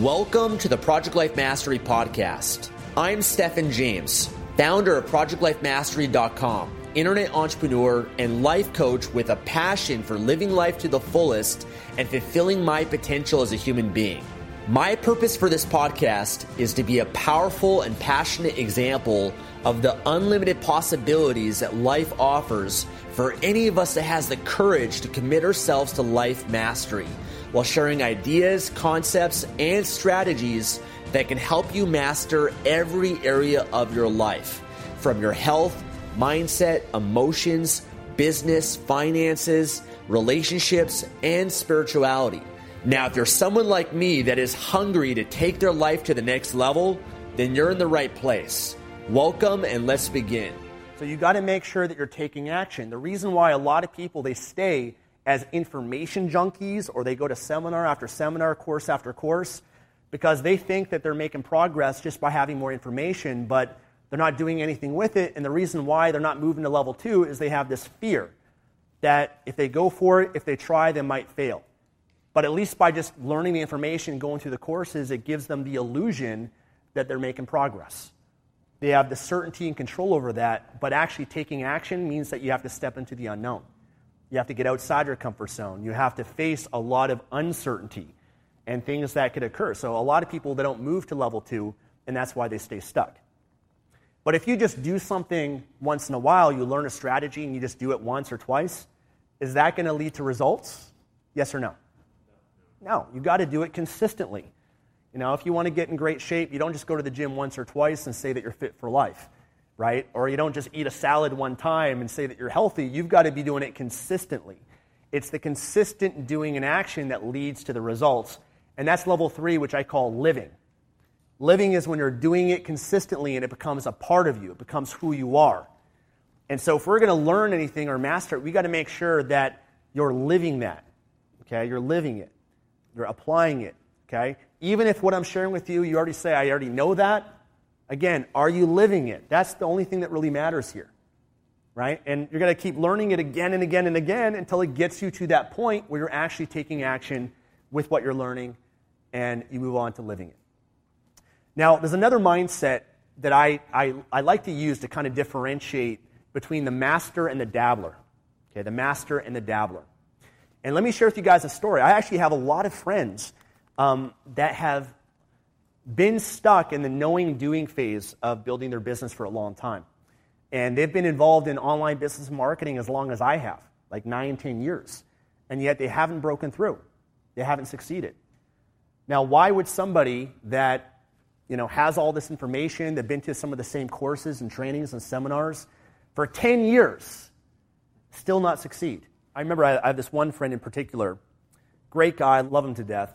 Welcome to the Project Life Mastery Podcast. I'm Stefan James, founder of ProjectLifeMastery.com, internet entrepreneur and life coach with a passion for living life to the fullest and fulfilling my potential as a human being. My purpose for this podcast is to be a powerful and passionate example of the unlimited possibilities that life offers for any of us that has the courage to commit ourselves to life mastery while sharing ideas, concepts, and strategies that can help you master every area of your life from your health, mindset, emotions, business, finances, relationships, and spirituality. Now, if you're someone like me that is hungry to take their life to the next level, then you're in the right place. Welcome and let's begin. So you got to make sure that you're taking action. The reason why a lot of people they stay as information junkies or they go to seminar after seminar, course after course, because they think that they're making progress just by having more information, but they're not doing anything with it. And the reason why they're not moving to level two is they have this fear that if they go for it, if they try, they might fail. But at least by just learning the information, going through the courses, it gives them the illusion that they're making progress. They have the certainty and control over that, but actually taking action means that you have to step into the unknown. You have to get outside your comfort zone. You have to face a lot of uncertainty and things that could occur. So, a lot of people, they don't move to level two, and that's why they stay stuck. But if you just do something once in a while, you learn a strategy and you just do it once or twice, is that going to lead to results? Yes or no? No, you got to do it consistently. You know, if you want to get in great shape, you don't just go to the gym once or twice and say that you're fit for life right? Or you don't just eat a salad one time and say that you're healthy. You've got to be doing it consistently. It's the consistent doing an action that leads to the results. And that's level three, which I call living. Living is when you're doing it consistently and it becomes a part of you, it becomes who you are. And so, if we're going to learn anything or master it, we got to make sure that you're living that. Okay? You're living it, you're applying it. Okay? Even if what I'm sharing with you, you already say, I already know that, Again, are you living it? That's the only thing that really matters here. Right? And you're going to keep learning it again and again and again until it gets you to that point where you're actually taking action with what you're learning and you move on to living it. Now, there's another mindset that I, I, I like to use to kind of differentiate between the master and the dabbler. Okay, the master and the dabbler. And let me share with you guys a story. I actually have a lot of friends um, that have been stuck in the knowing doing phase of building their business for a long time. And they've been involved in online business marketing as long as I have, like nine, ten years. And yet they haven't broken through. They haven't succeeded. Now, why would somebody that you know, has all this information, they've been to some of the same courses and trainings and seminars for 10 years, still not succeed? I remember I have this one friend in particular, great guy, love him to death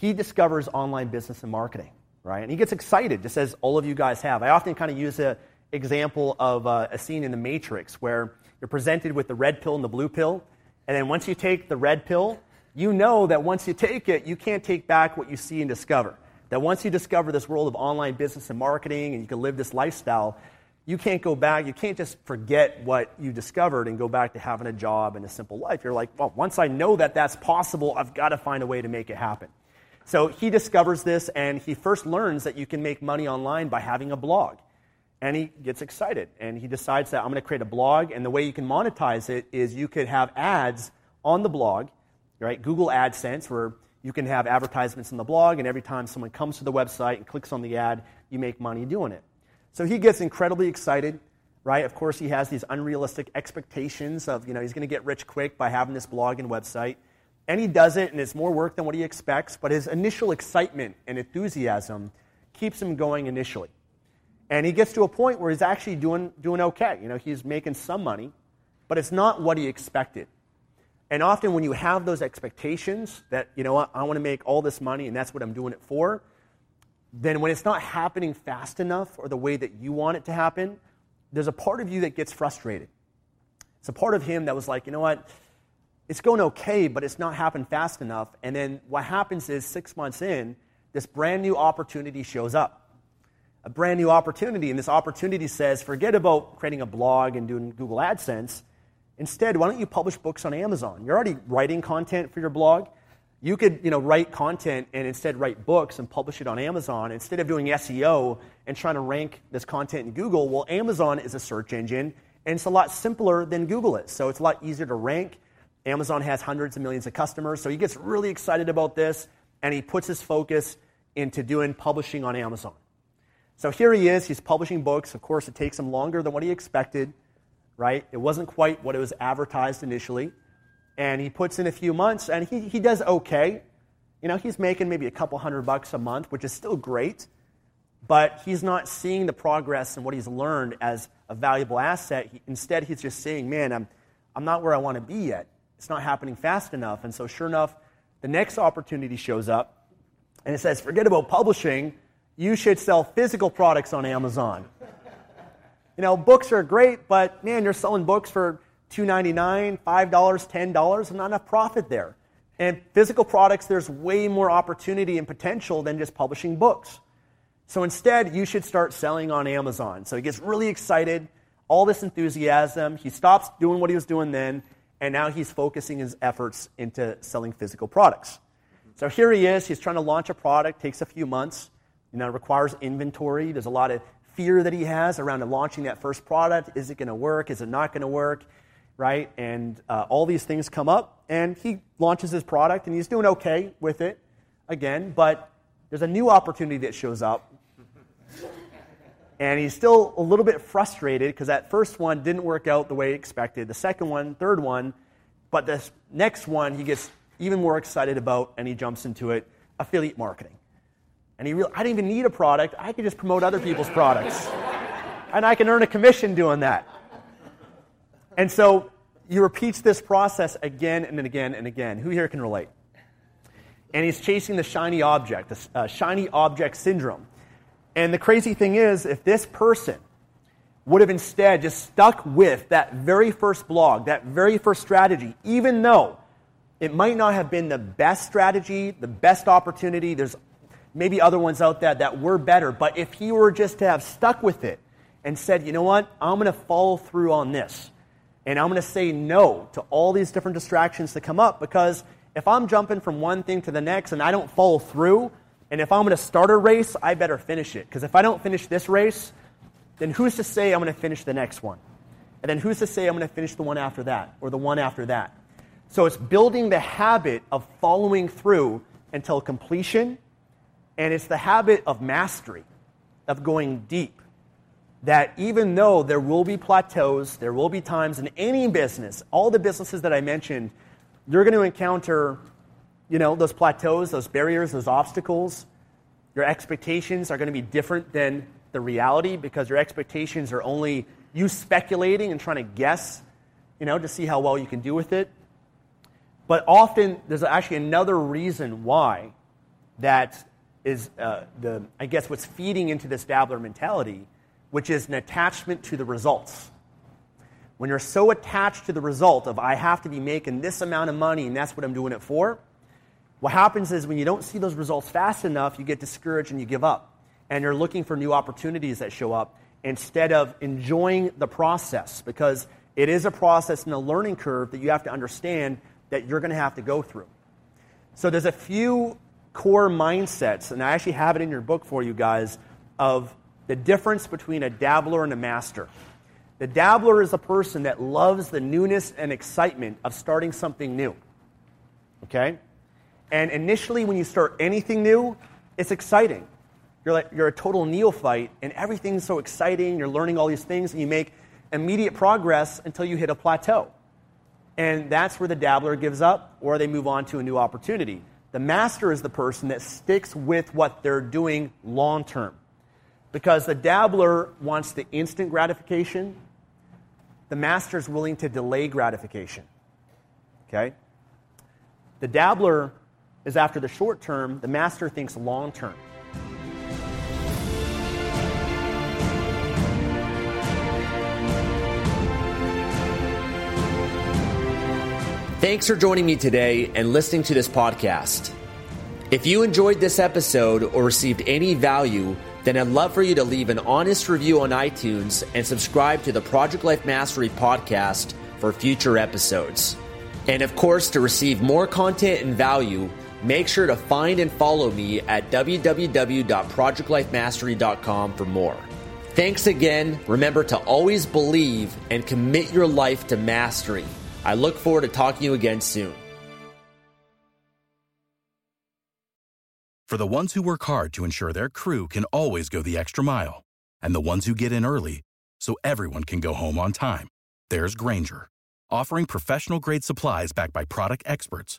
he discovers online business and marketing, right? And he gets excited, just as all of you guys have. I often kind of use an example of uh, a scene in The Matrix where you're presented with the red pill and the blue pill, and then once you take the red pill, you know that once you take it, you can't take back what you see and discover. That once you discover this world of online business and marketing and you can live this lifestyle, you can't go back. You can't just forget what you discovered and go back to having a job and a simple life. You're like, well, once I know that that's possible, I've got to find a way to make it happen. So he discovers this and he first learns that you can make money online by having a blog. And he gets excited and he decides that I'm going to create a blog. And the way you can monetize it is you could have ads on the blog, right? Google AdSense, where you can have advertisements on the blog, and every time someone comes to the website and clicks on the ad, you make money doing it. So he gets incredibly excited, right? Of course, he has these unrealistic expectations of, you know, he's going to get rich quick by having this blog and website. And he does it, and it's more work than what he expects, but his initial excitement and enthusiasm keeps him going initially. And he gets to a point where he's actually doing, doing okay. You know, he's making some money, but it's not what he expected. And often when you have those expectations that, you know what, I want to make all this money and that's what I'm doing it for, then when it's not happening fast enough or the way that you want it to happen, there's a part of you that gets frustrated. It's a part of him that was like, you know what, it's going okay, but it's not happened fast enough. And then what happens is six months in, this brand new opportunity shows up. A brand new opportunity, and this opportunity says, forget about creating a blog and doing Google AdSense. Instead, why don't you publish books on Amazon? You're already writing content for your blog. You could, you know, write content and instead write books and publish it on Amazon instead of doing SEO and trying to rank this content in Google. Well, Amazon is a search engine and it's a lot simpler than Google is. So it's a lot easier to rank. Amazon has hundreds of millions of customers, so he gets really excited about this and he puts his focus into doing publishing on Amazon. So here he is, he's publishing books. Of course, it takes him longer than what he expected right? It wasn't quite what it was advertised initially. And he puts in a few months and he, he does okay. You know, he's making maybe a couple hundred bucks a month, which is still great, but he's not seeing the progress and what he's learned as a valuable asset. He, instead, he's just saying, man, I'm, I'm not where I want to be yet. It's not happening fast enough. And so, sure enough, the next opportunity shows up and it says, forget about publishing. You should sell physical products on Amazon. You know, books are great, but man, you're selling books for $2.99, $5, $10, and not enough profit there. And physical products, there's way more opportunity and potential than just publishing books. So instead, you should start selling on Amazon. So he gets really excited, all this enthusiasm. He stops doing what he was doing then, and now he's focusing his efforts into selling physical products. So here he is. He's trying to launch a product, takes a few months. You know, requires inventory. There's a lot of fear that he has around launching that first product. Is it going to work? Is it not going to work? Right? And uh, all these things come up, and he launches his product, and he's doing okay with it again, but there's a new opportunity that shows up. And he's still a little bit frustrated because that first one didn't work out the way he expected. The second one, third one, but this next one he gets even more excited about and he jumps into it affiliate marketing. And he realized, I didn't even need a product. I could just promote other people's products. and I can earn a commission doing that. And so he repeats this process again and again and again. Who here can relate? And he's chasing the shiny object, the uh, shiny object syndrome. And the crazy thing is, if this person would have instead just stuck with that very first blog, that very first strategy, even though it might not have been the best strategy, the best opportunity, there's maybe other ones out there that were better. But if he were just to have stuck with it and said, you know what, I'm going to follow through on this. And I'm going to say no to all these different distractions that come up because if I'm jumping from one thing to the next and I don't follow through, and if I'm going to start a race, I better finish it. Because if I don't finish this race, then who's to say I'm going to finish the next one? And then who's to say I'm going to finish the one after that or the one after that? So it's building the habit of following through until completion and it's the habit of mastery, of going deep. That even though there will be plateaus, there will be times in any business, all the businesses that I mentioned, you're going to encounter, you know, those plateaus, those barriers, those obstacles. Your expectations are going to be different than the reality because your expectations are only you speculating and trying to guess, you know, to see how well you can do with it. But often there's actually another reason why that is uh, the, I guess, what's feeding into this dabbler mentality, which is an attachment to the results. when you're so attached to the result of I have to be making this amount of money and that's what I'm doing it for, what happens is when you don't see those results fast enough, you get discouraged and you give up. And you're looking for new opportunities that show up instead of enjoying the process because it is a process and a learning curve that you have to understand that you're going to have to go through. So there's a few core mindsets, and I actually have it in your book for you guys, of the difference between a dabbler and a master. The dabbler is a person that loves the newness and excitement of starting something new. Okay? And initially, when you start anything new, it's exciting. You're, like, you're a total neophyte, and everything's so exciting. You're learning all these things, and you make immediate progress until you hit a plateau. And that's where the dabbler gives up, or they move on to a new opportunity. The master is the person that sticks with what they're doing long term. Because the dabbler wants the instant gratification, the master is willing to delay gratification. Okay? The dabbler is after the short term, the master thinks long term. Thanks for joining me today and listening to this podcast. If you enjoyed this episode or received any value, then I'd love for you to leave an honest review on iTunes and subscribe to the Project Life Mastery podcast for future episodes. And of course, to receive more content and value, make sure to find and follow me at www.projectlifemastery.com for more. Thanks again. Remember to always believe and commit your life to mastery. I look forward to talking to you again soon. For the ones who work hard to ensure their crew can always go the extra mile, and the ones who get in early so everyone can go home on time, there's Grainger, offering professional grade supplies backed by product experts